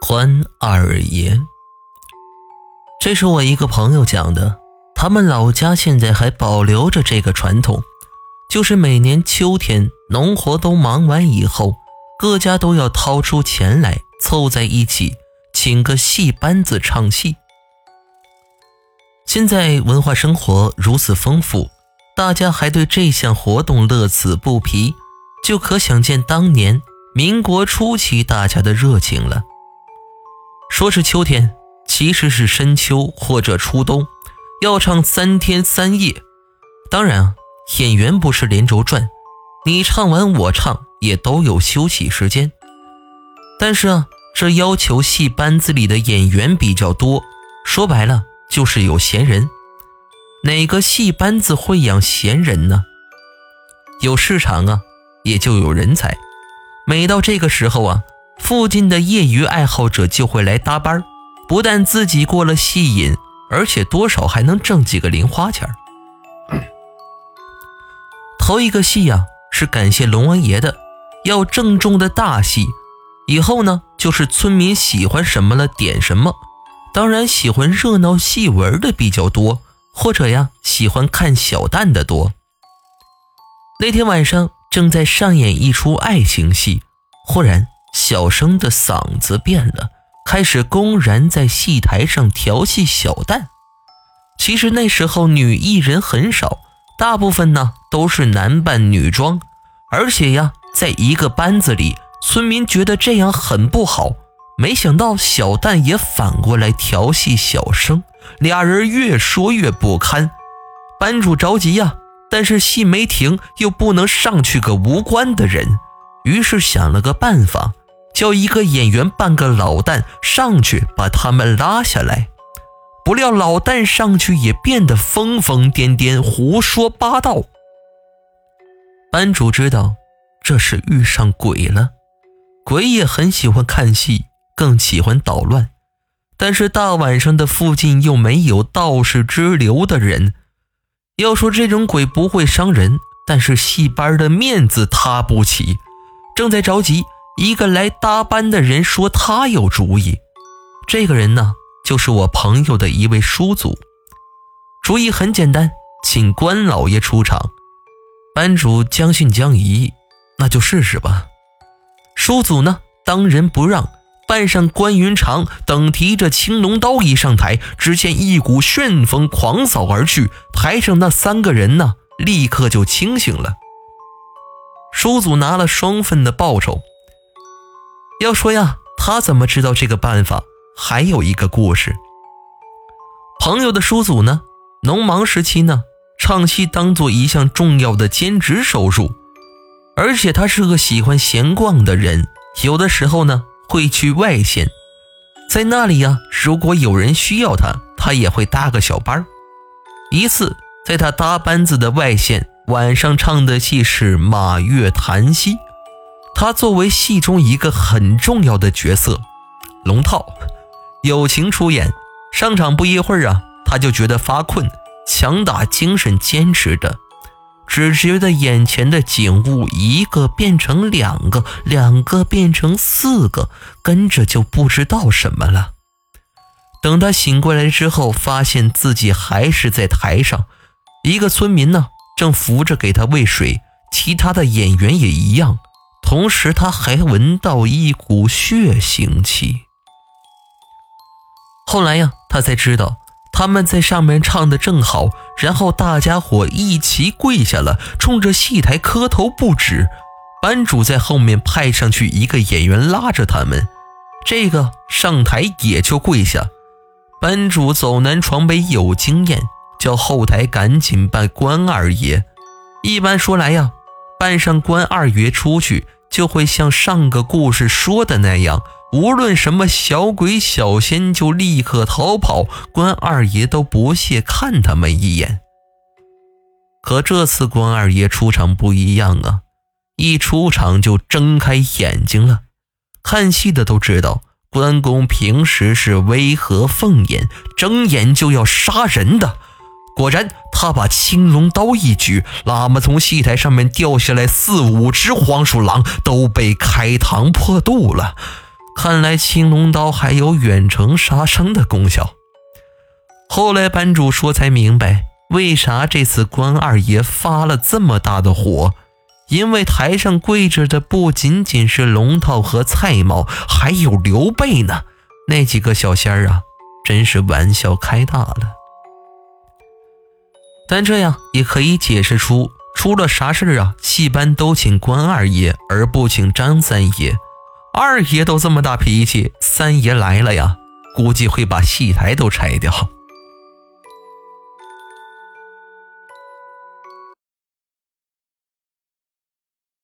关二爷，这是我一个朋友讲的。他们老家现在还保留着这个传统，就是每年秋天农活都忙完以后，各家都要掏出钱来凑在一起，请个戏班子唱戏。现在文化生活如此丰富，大家还对这项活动乐此不疲，就可想见当年民国初期大家的热情了。说是秋天，其实是深秋或者初冬，要唱三天三夜。当然啊，演员不是连轴转，你唱完我唱也都有休息时间。但是啊，这要求戏班子里的演员比较多，说白了就是有闲人。哪个戏班子会养闲人呢？有市场啊，也就有人才。每到这个时候啊。附近的业余爱好者就会来搭班不但自己过了戏瘾，而且多少还能挣几个零花钱头一个戏呀，是感谢龙王爷的，要郑重的大戏。以后呢，就是村民喜欢什么了点什么，当然喜欢热闹戏文的比较多，或者呀喜欢看小旦的多。那天晚上正在上演一出爱情戏，忽然。小生的嗓子变了，开始公然在戏台上调戏小旦。其实那时候女艺人很少，大部分呢都是男扮女装。而且呀，在一个班子里，村民觉得这样很不好。没想到小旦也反过来调戏小生，俩人越说越不堪。班主着急呀，但是戏没停，又不能上去个无关的人，于是想了个办法。叫一个演员扮个老旦上去把他们拉下来，不料老旦上去也变得疯疯癫癫，胡说八道。班主知道这是遇上鬼了，鬼也很喜欢看戏，更喜欢捣乱。但是大晚上的附近又没有道士之流的人，要说这种鬼不会伤人，但是戏班的面子塌不起，正在着急。一个来搭班的人说他有主意，这个人呢，就是我朋友的一位叔祖。主意很简单，请关老爷出场。班主将信将疑，那就试试吧。叔祖呢，当仁不让，扮上关云长，等提着青龙刀一上台，只见一股旋风狂扫而去，台上那三个人呢，立刻就清醒了。叔祖拿了双份的报酬。要说呀，他怎么知道这个办法？还有一个故事。朋友的叔祖呢，农忙时期呢，唱戏当做一项重要的兼职收入，而且他是个喜欢闲逛的人，有的时候呢会去外县，在那里呀，如果有人需要他，他也会搭个小班一次，在他搭班子的外县，晚上唱的戏是《马月谈戏》。他作为戏中一个很重要的角色，龙套，友情出演。上场不一会儿啊，他就觉得发困，强打精神坚持着，只觉得眼前的景物一个变成两个，两个变成四个，跟着就不知道什么了。等他醒过来之后，发现自己还是在台上，一个村民呢正扶着给他喂水，其他的演员也一样。同时，他还闻到一股血腥气。后来呀，他才知道他们在上面唱的正好，然后大家伙一齐跪下了，冲着戏台磕头不止。班主在后面派上去一个演员拉着他们，这个上台也就跪下。班主走南闯北有经验，叫后台赶紧办关二爷。一般说来呀，扮上关二爷出去。就会像上个故事说的那样，无论什么小鬼小仙，就立刻逃跑，关二爷都不屑看他们一眼。可这次关二爷出场不一样啊，一出场就睁开眼睛了。看戏的都知道，关公平时是威和凤眼，睁眼就要杀人的。果然，他把青龙刀一举，喇嘛从戏台上面掉下来四五只黄鼠狼，都被开膛破肚了。看来青龙刀还有远程杀生的功效。后来班主说才明白，为啥这次关二爷发了这么大的火，因为台上跪着的不仅仅是龙套和蔡瑁，还有刘备呢。那几个小仙儿啊，真是玩笑开大了。但这样也可以解释出，出了啥事啊，戏班都请关二爷，而不请张三爷。二爷都这么大脾气，三爷来了呀，估计会把戏台都拆掉。